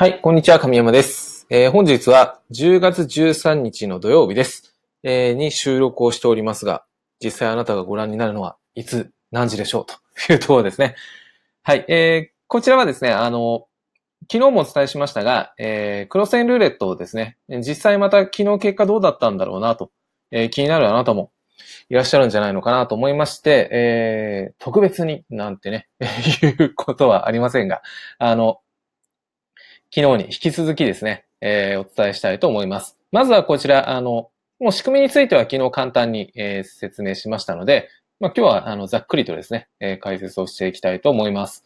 はい、こんにちは、神山です。えー本日は10月13日の土曜日です。えーに収録をしておりますが、実際あなたがご覧になるのはいつ何時でしょうというところですね。はい、えーこちらはですね、あの、昨日もお伝えしましたが、えークロスエンルーレットをですね、実際また昨日結果どうだったんだろうなと、えー気になるあなたもいらっしゃるんじゃないのかなと思いまして、えー特別になんてね、いうことはありませんが、あの、昨日に引き続きですね、えーお伝えしたいと思います。まずはこちら、あの、もう仕組みについては昨日簡単に、えー説明しましたので、まあ、今日はあのざっくりとですね、えー解説をしていきたいと思います。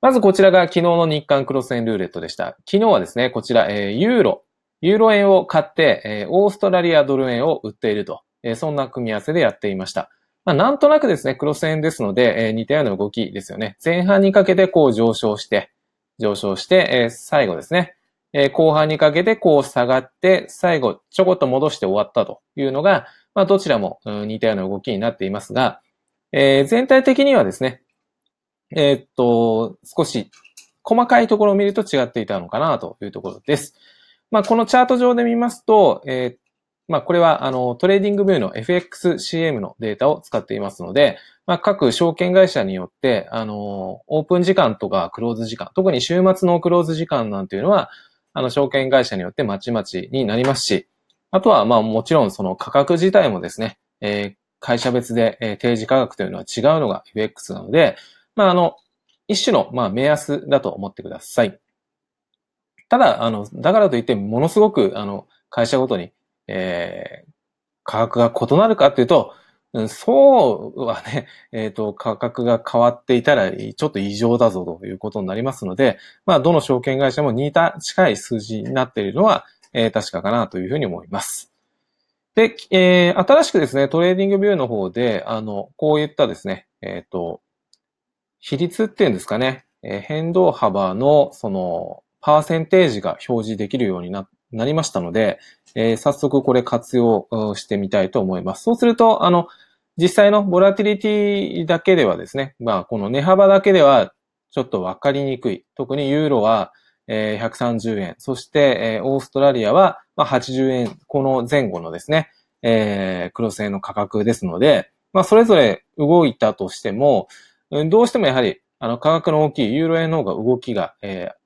まずこちらが昨日の日韓クロス円ルーレットでした。昨日はですね、こちら、えーユーロ、ユーロ円を買って、えーオーストラリアドル円を売っていると、えーそんな組み合わせでやっていました。まあ、なんとなくですね、クロス円ですので、えー似たような動きですよね。前半にかけてこう上昇して、上昇して、えー最後ですね、えー後半にかけてこう下がって、最後ちょこっと戻して終わったというのが、まあ、どちらも似たような動きになっていますが、えー全体的にはですね、えーっと、少し細かいところを見ると違っていたのかなというところです。まあ、このチャート上で見ますと、えーまあ、これは、あの、トレーディングビューの FXCM のデータを使っていますので、まあ、各証券会社によって、あの、オープン時間とかクローズ時間、特に週末のクローズ時間なんていうのは、あの、証券会社によってまちまちになりますし、あとは、まあ、もちろんその価格自体もですね、えー会社別で、えー提示価格というのは違うのが FX なので、まあ、あの、一種の、まあ、目安だと思ってください。ただ、あの、だからといって、ものすごく、あの、会社ごとに、えー価格が異なるかっていうと、そうはね、えっ、と、価格が変わっていたら、ちょっと異常だぞということになりますので、まあ、どの証券会社も似た近い数字になっているのは、えー確かかなというふうに思います。で、えー新しくですね、トレーディングビューの方で、あの、こういったですね、えっ、と、比率っていうんですかね、えー変動幅の、その、パーセンテージが表示できるようになっなりましたので、えー早速これ活用してみたいと思います。そうすると、あの、実際のボラティリティだけではですね、まあ、この値幅だけではちょっとわかりにくい。特にユーロは、えー130円。そして、えーオーストラリアは、まあ、80円。この前後のですね、えークロス円の価格ですので、まあ、それぞれ動いたとしても、どうしてもやはり、あの、価格の大きいユーロ円の方が動きが、えー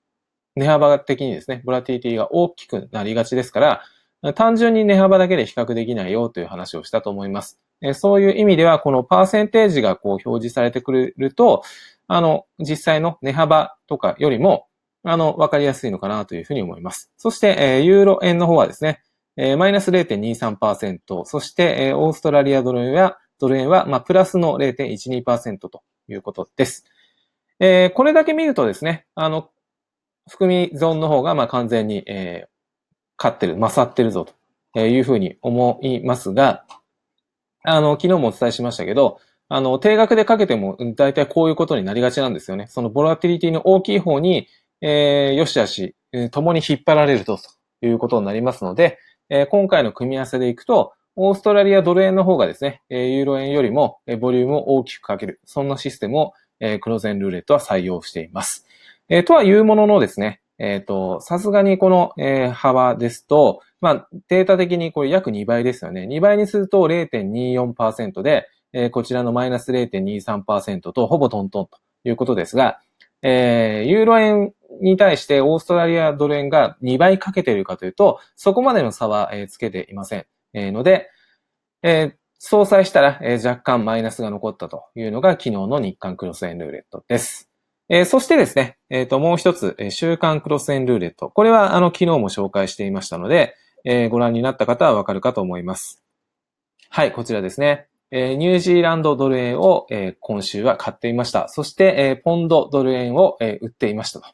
値幅的にですね、ボラティリティが大きくなりがちですから、単純に値幅だけで比較できないよという話をしたと思います。そういう意味では、このパーセンテージがこう表示されてくると、あの、実際の値幅とかよりも、あの、わかりやすいのかなというふうに思います。そして、ユーロ円の方はですね、マイナス0.23%、そして、オーストラリアドル円は、ドル円は、まあ、プラスの0.12%ということです。これだけ見るとですね、あの、含み損の方が、まあ、完全に、えー勝ってる、勝ってるぞというふうに思いますが、あの、昨日もお伝えしましたけど、あの、定額でかけても、大体こういうことになりがちなんですよね。そのボラティリティの大きい方に、えーよしあし、共に引っ張られると、ということになりますので、えー今回の組み合わせでいくと、オーストラリアドル円の方がですね、えユーロ円よりも、ボリュームを大きくかける。そんなシステムを、えークロゼンルーレットは採用しています。えーとはいうもののですね、えっ、と、さすがにこの、えー幅ですと、まあ、データ的にこれ約2倍ですよね。2倍にすると0.24%で、えーこちらのマイナス0.23%とほぼトントンということですが、えーユーロ円に対してオーストラリアドル円が2倍かけているかというと、そこまでの差は、えーつけていません。えーので、えー相殺したら、えー若干マイナスが残ったというのが昨日の日韓クロス円ルーレットです。えーそしてですね、えっ、と、もう一つ、えー週間クロス円ルーレット。これは、あの、昨日も紹介していましたので、えーご覧になった方はわかるかと思います。はい、こちらですね。えーニュージーランドドル円を、えー今週は買っていました。そして、えーポンドドル円を、えー売っていましたと。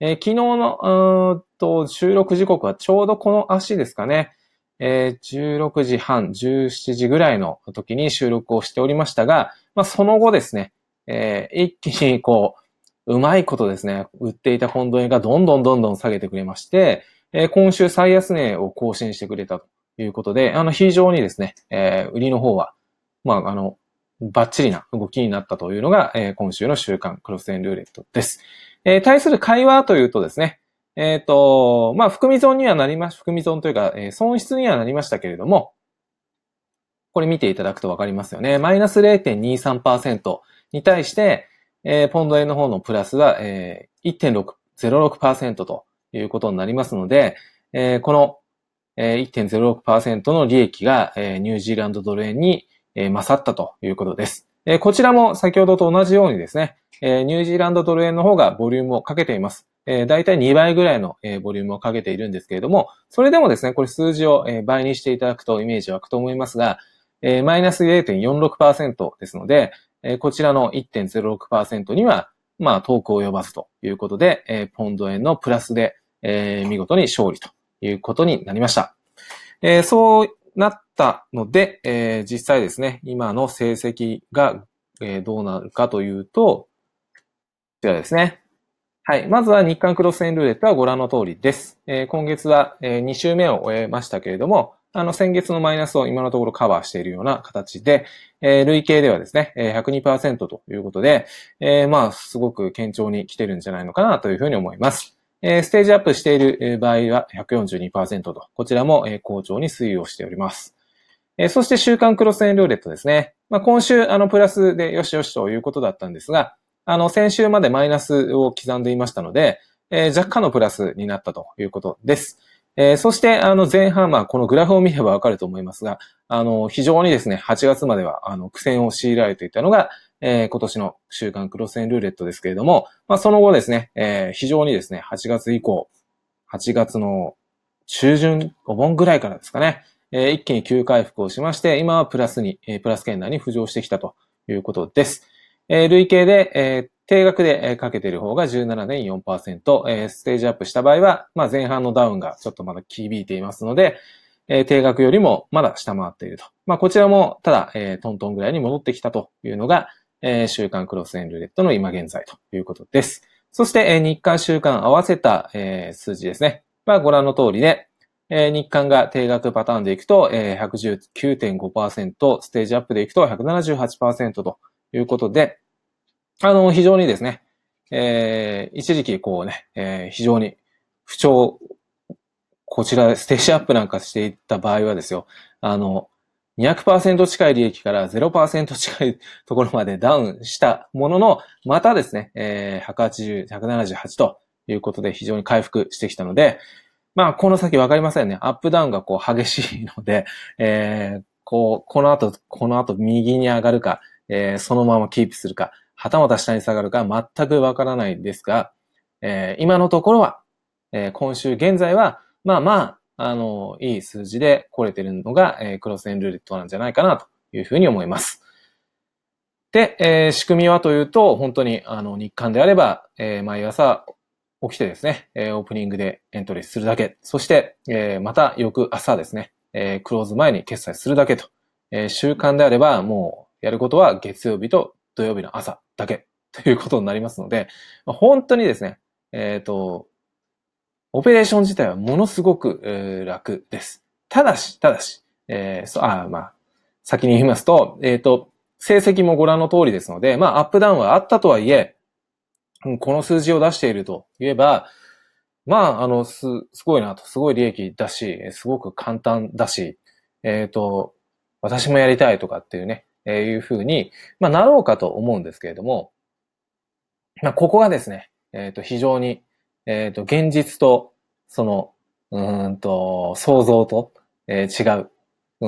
えー昨日の、うんと、収録時刻はちょうどこの足ですかね。えー16時半、17時ぐらいの時に収録をしておりましたが、まあ、その後ですね、えー一気にこう、うまいことですね、売っていたポンド円がどんどんどんどん下げてくれまして、えー今週最安値を更新してくれたということで、あの、非常にですね、えー売りの方は、まあ、あの、バッチリな動きになったというのが、えー今週の週間クロス円ルーレットです。えー対する会話というとですね、えっ、ー、と、まあ、含み損にはなりまし、含み損というか、えー、損失にはなりましたけれども、これ見ていただくとわかりますよね。マイナス0.23%に対して、えー、ポンド円の方のプラスは、えー、1.06%ということになりますので、えー、この、えー、1.06%の利益が、えー、ニュージーランドドル円に、えー、勝ったということです。えー、こちらも先ほどと同じようにですね、えー、ニュージーランドドル円の方がボリュームをかけています。えー、大体2倍ぐらいの、えー、ボリュームをかけているんですけれども、それでもですね、これ数字を、えー、倍にしていただくとイメージ湧くと思いますが、えー、マイナス0.46%ですので、え、こちらの1.06%には、まあ、遠く及ばずということで、え、ポンド円のプラスで、え、見事に勝利ということになりました。え、そうなったので、え、実際ですね、今の成績が、え、どうなるかというと、こちらですね。はい。まずは日韓クロス円ルーレットはご覧の通りです。え、今月は、え、2週目を終えましたけれども、あの、先月のマイナスを今のところカバーしているような形で、えー、累計ではですねえ、102%ということで、えー、まあ、すごく堅調に来てるんじゃないのかなというふうに思います。えー、ステージアップしている場合は142%と、こちらもえ好調に推移をしております。えそして週間クロス円ルーレットですね。まあ、今週、あの、プラスでよしよしということだったんですが、あの、先週までマイナスを刻んでいましたので、えー、若干のプラスになったということです。えー、そして、あの、前半、まあ、このグラフを見ればわかると思いますが、あの、非常にですね、8月までは、あの、苦戦を強いられていたのが、えー、今年の週間クロス円ルーレットですけれども、まあ、その後ですね、えー、非常にですね、8月以降、8月の中旬、お盆ぐらいからですかね、えー、一気に急回復をしまして、今はプラスに、えー、プラス圏内に浮上してきたということです。えー、累計で、えー、定額でかけている方が17.4%、えー、ステージアップした場合は、まあ、前半のダウンがちょっとまだ響いていますので、定額よりもまだ下回っていると。まあ、こちらも、ただ、トントンぐらいに戻ってきたというのが、週間クロスエンルレットの今現在ということです。そして、日韓週間合わせた、数字ですね。まあ、ご覧の通りで、日韓が定額パターンでいくと、えー、119.5%、ステージアップでいくと178%ということで、あの、非常にですね、えー、一時期こうね、えー、非常に不調、こちらステージアップなんかしていった場合はですよ、あの、200%近い利益から0%近いところまでダウンしたものの、またですね、えー、180、178ということで非常に回復してきたので、まあ、この先わかりませんね。アップダウンがこう激しいので、えー、こう、この後、この後右に上がるか、えー、そのままキープするか、はたまた下に下がるか全くわからないですが、えー、今のところは、えー、今週現在は、まあまあ、あの、いい数字で来れてるのが、えー、クロスエンルーレットなんじゃないかなというふうに思います。で、えー、仕組みはというと、本当に、あの、日刊であれば、えー、毎朝起きてですね、えー、オープニングでエントリーするだけ。そして、えー、また翌朝ですね、えー、クローズ前に決済するだけと。えー、週間であれば、もう、やることは月曜日と土曜日の朝だけということになりますので、本当にですね、えっ、ー、と、オペレーション自体はものすごく、楽です。ただし、ただし、えー、そあまあ、先に言いますと、えっ、ー、と、成績もご覧の通りですので、まあ、アップダウンはあったとはいえ、この数字を出していると言えば、まあ、あの、す、すごいなと、すごい利益だし、すごく簡単だし、えっ、ー、と、私もやりたいとかっていうね、えいうふうに、まあ、なろうかと思うんですけれども、まあ、ここがですね、えっ、ー、と、非常に、えっ、ー、と、現実と、その、うんと、想像と、えー、違う、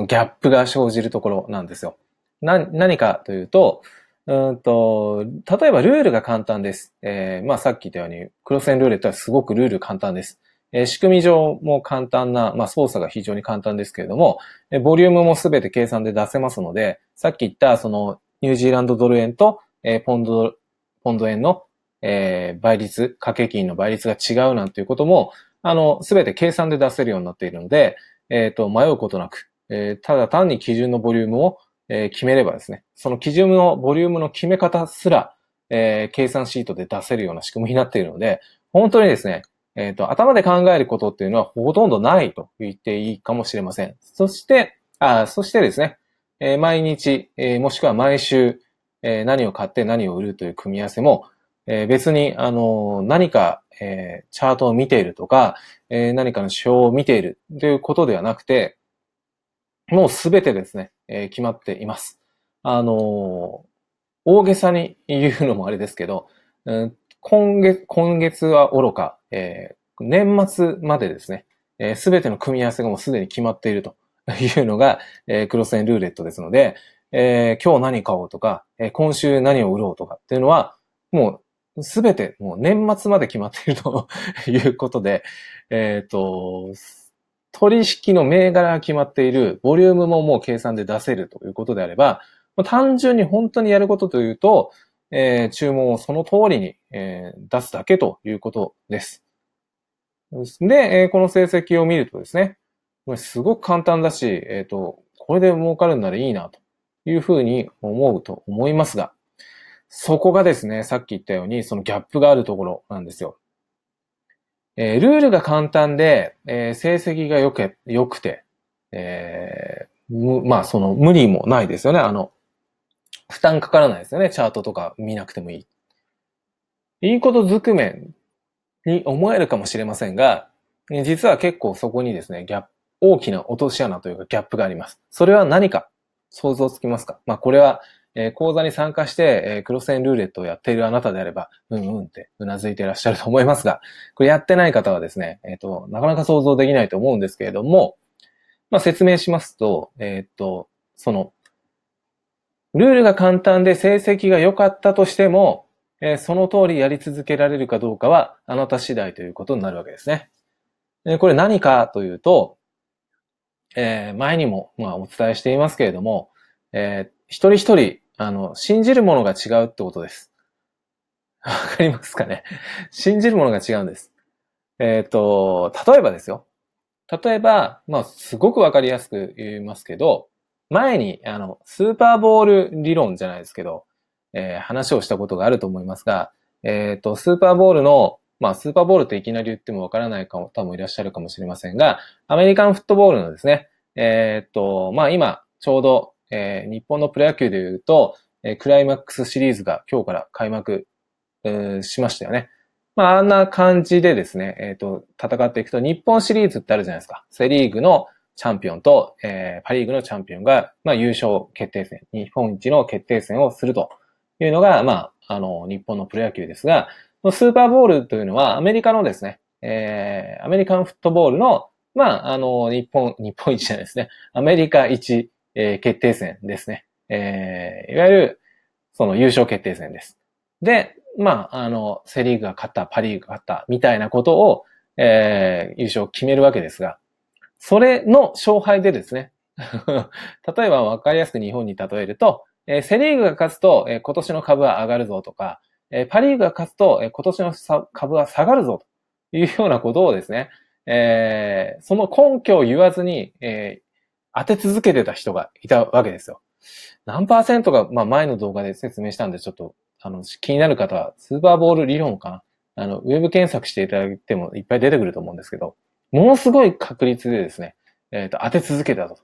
ギャップが生じるところなんですよ。な、何かというと、うんと、例えばルールが簡単です。えー、まあさっき言ったように、クロスエンルーレットはすごくルール簡単です。え、仕組み上も簡単な、まあ操作が非常に簡単ですけれども、え、ボリュームもすべて計算で出せますので、さっき言ったそのニュージーランドドル円と、え、ポンド、ポンド円の、え、倍率、掛け金の倍率が違うなんていうことも、あの、すべて計算で出せるようになっているので、えっ、ー、と、迷うことなく、えー、ただ単に基準のボリュームをえー、決めればですね、その基準のボリュームの決め方すら、え、計算シートで出せるような仕組みになっているので、本当にですね、えっ、ー、と、頭で考えることっていうのはほとんどないと言っていいかもしれません。そして、あそしてですね、えー、毎日、えー、もしくは毎週、えー、何を買って何を売るという組み合わせも、えー、別に、あの、何か、えー、チャートを見ているとか、えー、何かの指標を見ているということではなくて、もうすべてですね、えー、決まっています。あのー、大げさに言うのもあれですけど、うん、今月、今月は愚か、えー、年末までですね、す、えー、べ、ての組み合わせがもうすでに決まっていると いうのが、えー、クロスエンルーレットですので、えー、今日何買おうとか、えー、今週何を売ろうとかっていうのは、もうすべてもう年末まで決まっていると いうことで、えっ、と、取引の銘柄が決まっている、ボリュームももう計算で出せるということであれば、単純に本当にやることというと、えー、注文をその通りに、えー、出すだけということです。で、えー、この成績を見るとですね、これすごく簡単だし、えっ、と、これで儲かるならいいなというふうに思うと思いますが、そこがですね、さっき言ったように、そのギャップがあるところなんですよ。えー、ルールが簡単で、えー、成績が良け、良くて、えー、まあ、その、無理もないですよね。あの、負担かからないですよね。チャートとか見なくてもいい。いいことずくめに思えるかもしれませんが、実は結構そこにですね、ギャップ、大きな落とし穴というかギャップがあります。それは何か？想像つきますか？まあ、これは、えー、講座に参加して、えー、クロスエンルーレットをやっているあなたであれば、うんうんって頷いていらっしゃると思いますが、これやってない方はですね、えっ、ー、と、なかなか想像できないと思うんですけれども、まあ、説明しますと、えっ、と、その、ルールが簡単で成績が良かったとしても、えその通りやり続けられるかどうかはあなた次第ということになるわけですね。えこれ何かというと、えー、前にも、まあ、お伝えしていますけれども、えー、一人一人、あの、信じるものが違うってことです。わかりますかね？信じるものが違うんです。えっ、ー、と、例えばですよ。例えば、まあ、すごくわかりやすく言いますけど、前に、あの、スーパーボール理論じゃないですけど、えー、話をしたことがあると思いますが、えっ、ー、と、スーパーボールのまあ、スーパーボールっていきなり言ってもわからない方もいらっしゃるかもしれませんが、アメリカンフットボールのですね、えー、っと、まあ今、ちょうど、えー、日本のプロ野球で言うと、えー、クライマックスシリーズが今日から開幕、え、しましたよね。まあ、あんな感じでですね、えっ、と、戦っていくと、日本シリーズってあるじゃないですか。セリーグのチャンピオンと、えー、パリーグのチャンピオンが、まあ、優勝決定戦、日本一の決定戦をするというのが、まあ、あの、日本のプロ野球ですが、スーパーボールというのはアメリカのですね、えー、アメリカンフットボールの、まあ、あの、日本、日本一じゃないですね。アメリカ一、えー、決定戦ですね。えー、いわゆる、その優勝決定戦です。で、まあ、あの、セリーグが勝った、パリーグが勝った、みたいなことを、えー、優勝を決めるわけですが、それの勝敗でですね、例えば分かりやすく日本に例えると、えー、セリーグが勝つと、えー、今年の株は上がるぞとか、えパリーグが勝つと、え今年の株は下がるぞというようなことをですね、えー、その根拠を言わずに、えー、当て続けてた人がいたわけですよ。何パーセントが、まあ前の動画で説明したんで、ちょっと、あの、気になる方は、スーパーボール理論かな。あの、ウェブ検索していただいてもいっぱい出てくると思うんですけど、ものすごい確率でですね、えっ、ー、と、当て続けたと。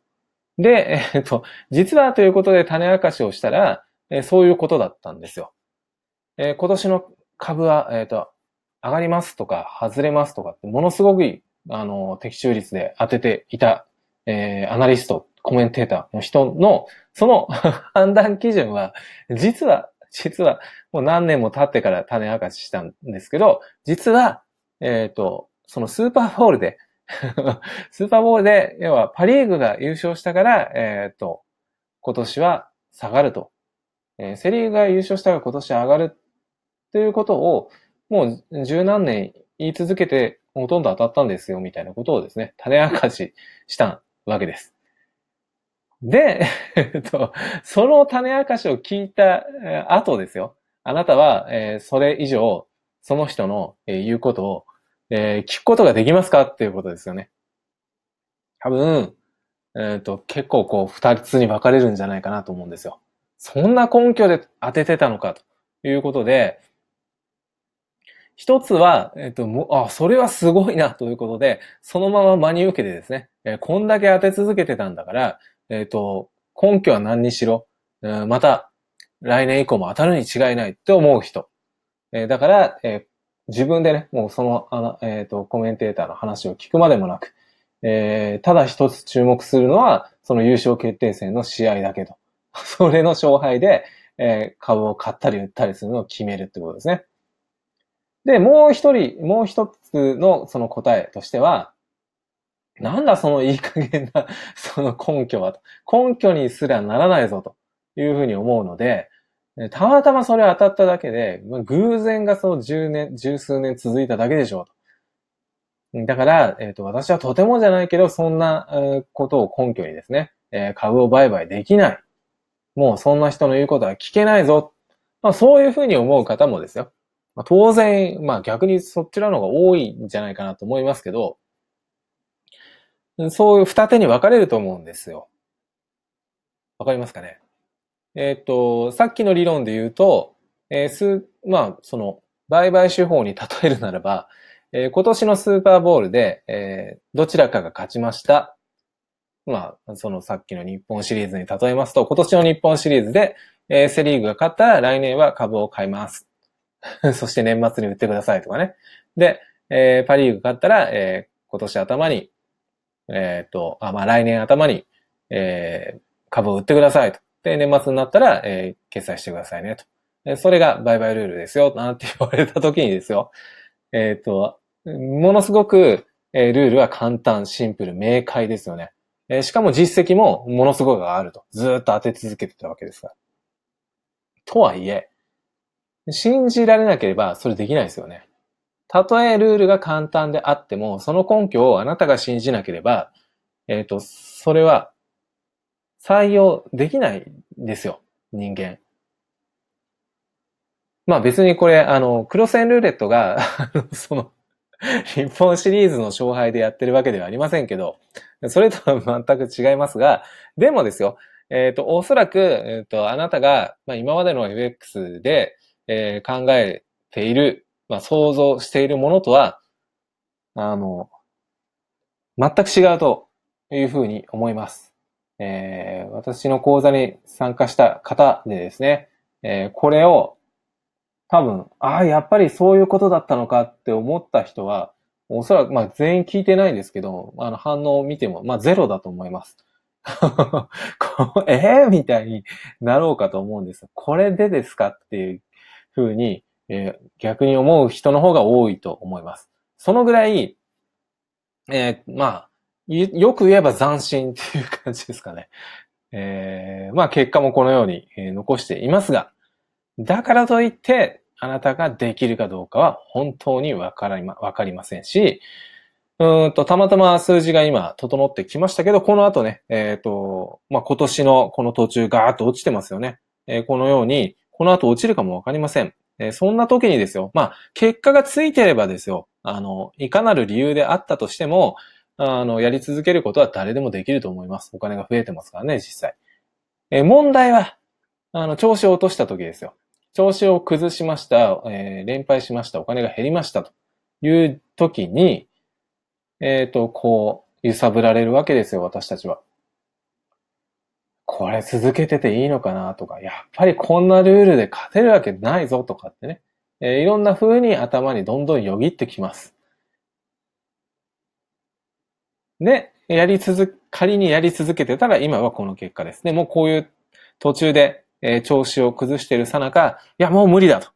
で、えっ、ー、と、実はということで種明かしをしたら、えー、そういうことだったんですよ。えー、今年の株は、えっ、と、上がりますとか、外れますとかって、ものすごくいい、あの、的中率で当てていた、え、アナリスト、コメンテーターの人の、その 判断基準は、実は、実は、もう何年も経ってから種明かししたんですけど、実は、えっ、と、そのスーパーボールで スーパーボールで、要はパリーグが優勝したから、えっ、ー、と、今年は下がると。えー、セリーグが優勝したから今年上がるということを、もう十何年言い続けてほとんど当たったんですよ、みたいなことをですね、種明かししたわけです。で、えっと、その種明かしを聞いた後ですよ。あなたは、えー、それ以上、その人の、えー、言うことを、えー、聞くことができますかっていうことですよね。多分、えっ、と、結構こう、二つに分かれるんじゃないかなと思うんですよ。そんな根拠で当ててたのかということで、一つは、えっ、と、もあ、それはすごいなということで、そのまま真に受けてですね、えー、こんだけ当て続けてたんだから、えっ、と、根拠は何にしろ、えー、また来年以降も当たるに違いないって思う人。え、だから、え自分でね、もうその、あの、えっ、ー、と、コメンテーターの話を聞くまでもなく、えー、ただ一つ注目するのは、その優勝決定戦の試合だけと。それの勝敗で、えー、株を買ったり売ったりするのを決めるってことですね。で、もう一人、もう一つのその答えとしては、なんだそのいい加減な、その根拠は。根拠にすらならないぞというふうに思うので、たまたまそれ当たっただけで、まあ、偶然がその十年、十数年続いただけでしょう。だから、えっ、ー、と、私はとてもじゃないけど、そんな、ことを根拠にですね、えー、株を売買できない。もうそんな人の言うことは聞けないぞ。まあ、そういうふうに思う方もですよ。まあ、当然、まあ逆にそちらの方が多いんじゃないかなと思いますけど、そういう二手に分かれると思うんですよ。わかりますかね？えっ、と、さっきの理論で言うと、えー、す、まあ、その、売買手法に例えるならば、えー、今年のスーパーボールで、えー、どちらかが勝ちました。まあ、そのさっきの日本シリーズに例えますと、今年の日本シリーズで、えー、セリーグが勝ったら来年は株を買います。そして年末に売ってくださいとかね。で、えー、パリーグ勝ったら、えー、今年頭に、えっ、ー、と、あ、まあ来年頭に、えー、株を売ってくださいと。で、年末になったら、えー、決済してくださいねと。それが売買ルールですよ、なんて言われた時にですよ。えっ、ー、と、ものすごく、えー、ルールは簡単、シンプル、明快ですよね。えー、しかも実績もものすごくあると。ずっと当て続けてたわけですから。とはいえ、信じられなければそれできないですよね。たとえルールが簡単であっても、その根拠をあなたが信じなければ、えっ、ー、と、それは採用できないんですよ、人間。まあ別にこれ、あの、クロスエンルーレットが その、日本シリーズの勝敗でやってるわけではありませんけど、それとは全く違いますが、でもですよ、えっ、ー、と、おそらく、えっ、ー、と、あなたが、まあ、今までの UX で、えー、考えている、まあ、想像しているものとは、あの、全く違うというふうに思います。えー、私の講座に参加した方でですね、えー、これを多分、ああ、やっぱりそういうことだったのかって思った人は、おそらく、まあ全員聞いてないんですけど、あの反応を見ても、まあゼロだと思います。え えー、みたいになろうかと思うんです。これでですかっていうふうに、えー、逆に思う人の方が多いと思います。そのぐらい、えー、まあ、よく言えば斬新っていう感じですかね。えー、まあ結果もこのように、残していますが、だからといって、あなたができるかどうかは本当にわかりま、わかりませんし、うんと、たまたま数字が今整ってきましたけど、この後ね、えっ、ー、と、まあ、今年のこの途中ガーッと落ちてますよね。えー、このように、この後落ちるかもわかりません。えー、そんな時にですよ。まあ、結果がついてればですよ。あの、いかなる理由であったとしても、あの、やり続けることは誰でもできると思います。お金が増えてますからね、実際。え、問題は、あの、調子を落とした時ですよ。調子を崩しました、えー、連敗しました、お金が減りましたという時に、えっ、ー、と、こう、揺さぶられるわけですよ、私たちは。これ続けてていいのかなとか、やっぱりこんなルールで勝てるわけないぞとかってね、えー、いろんな風に頭にどんどんよぎってきます。で、やり続、仮にやり続けてたら今はこの結果ですね。もうこういう途中で、えー、調子を崩しているさなか、いやもう無理だと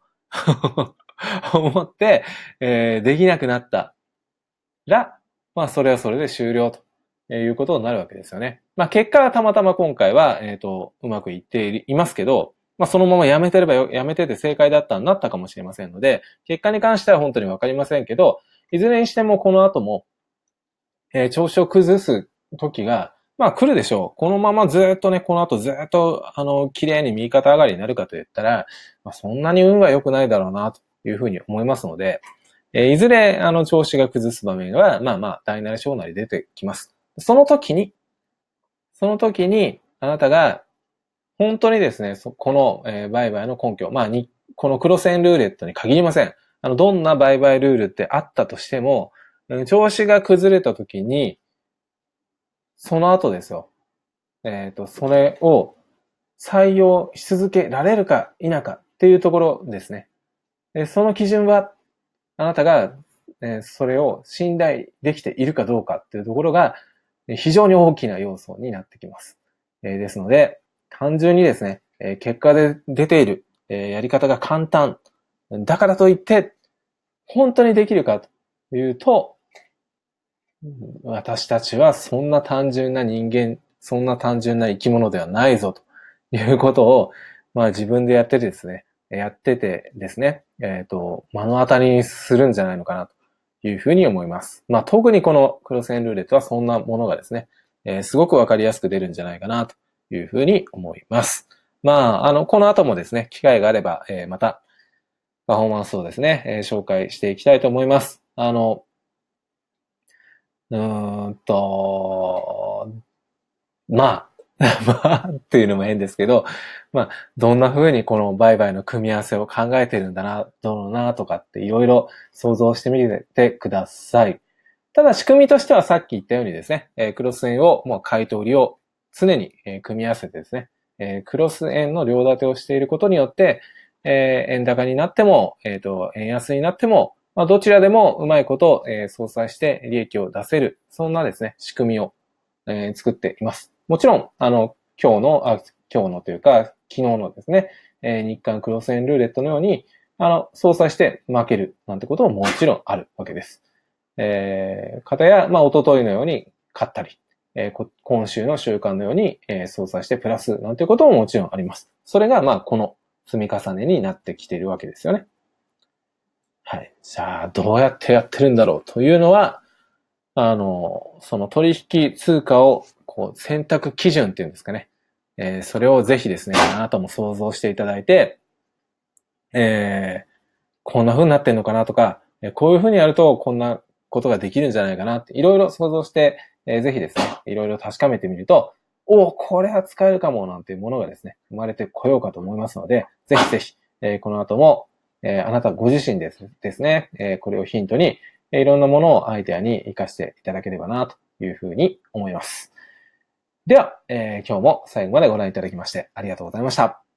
思って、えー、できなくなったら、まあそれはそれで終了ということになるわけですよね。まあ結果はたまたま今回は、えっ、ー、と、うまくいっていますけど、まあそのままやめてればやめてて正解だったんだったかもしれませんので、結果に関しては本当にわかりませんけど、いずれにしてもこの後も、えー、調子を崩す時が、まあ来るでしょう。このままずっとね、この後ずっと、あの、綺麗に右肩上がりになるかと言ったら、まあそんなに運は良くないだろうな、というふうに思いますので、えー、いずれ、あの、調子が崩す場面は、まあまあ、大なり小なり出てきます。その時に、その時に、あなたが、本当にですね、この、えー、売買の根拠、まあに、このクロスエンルーレットに限りません。あの、どんな売買ルールってあったとしても、調子が崩れた時に、その後ですよ。えっ、ー、と、それを採用し続けられるか否かっていうところですね。でその基準はあなたが、えそれを信頼できているかどうかっていうところが、非常に大きな要素になってきます。えですので、単純にですね、え結果で出ている、えやり方が簡単。だからといって、本当にできるかというと、私たちはそんな単純な人間、そんな単純な生き物ではないぞということを、まあ自分でやっててですね、やっててですね、えっ、ー、と、目の当たりにするんじゃないのかなというふうに思います。まあ特にこのクロスエンルーレットはそんなものがですね、えー、すごくわかりやすく出るんじゃないかなというふうに思います。まあ、あの、この後もですね、機会があれば、えー、また、パフォーマンスをですね、え、紹介していきたいと思います。あの、うんと、まあ、まあっていうのも変ですけど、まあ、どんな風にこの売買の組み合わせを考えてるんだな、どうなとかっていろいろ想像してみてください。ただ仕組みとしてはさっき言ったようにですね、えクロス円をもう買い取りを常に、え組み合わせてですね、えクロス円の両立てをしていることによって、え円高になっても、えっ、と、円安になっても、まあ、どちらでもうまいこと、えー、相殺して利益を出せる、そんなですね、仕組みを、えー、作っています。もちろん、あの、今日の、あ、今日のというか、昨日のですね、えー、日韓クロス円ルーレットのように、あの、相殺して負けるなんてことももちろんあるわけです。えー、方や、まあ、おとといのように勝ったり、えー、今週の週間のように、えー、相殺してプラスなんてことももちろんあります。それが、まあ、この積み重ねになってきているわけですよね。はい。じゃあ、どうやってやってるんだろうというのは、あの、その取引通貨をこう選択基準っていうんですかね。えー、それをぜひですね、あなたも想像していただいて、えー、こんな風になってんのかなとか、こういう風にやるとこんなことができるんじゃないかなって、いろいろ想像して、えー、ぜひですね、いろいろ確かめてみると、おおこれは使えるかもなんていうものがですね、生まれてこようかと思いますので、ぜひぜひ、えー、この後も、え、あなたご自身ですですね、え、これをヒントに、いろんなものをアイデアに活かしていただければな、というふうに思います。では、え、今日も最後までご覧いただきましてありがとうございました。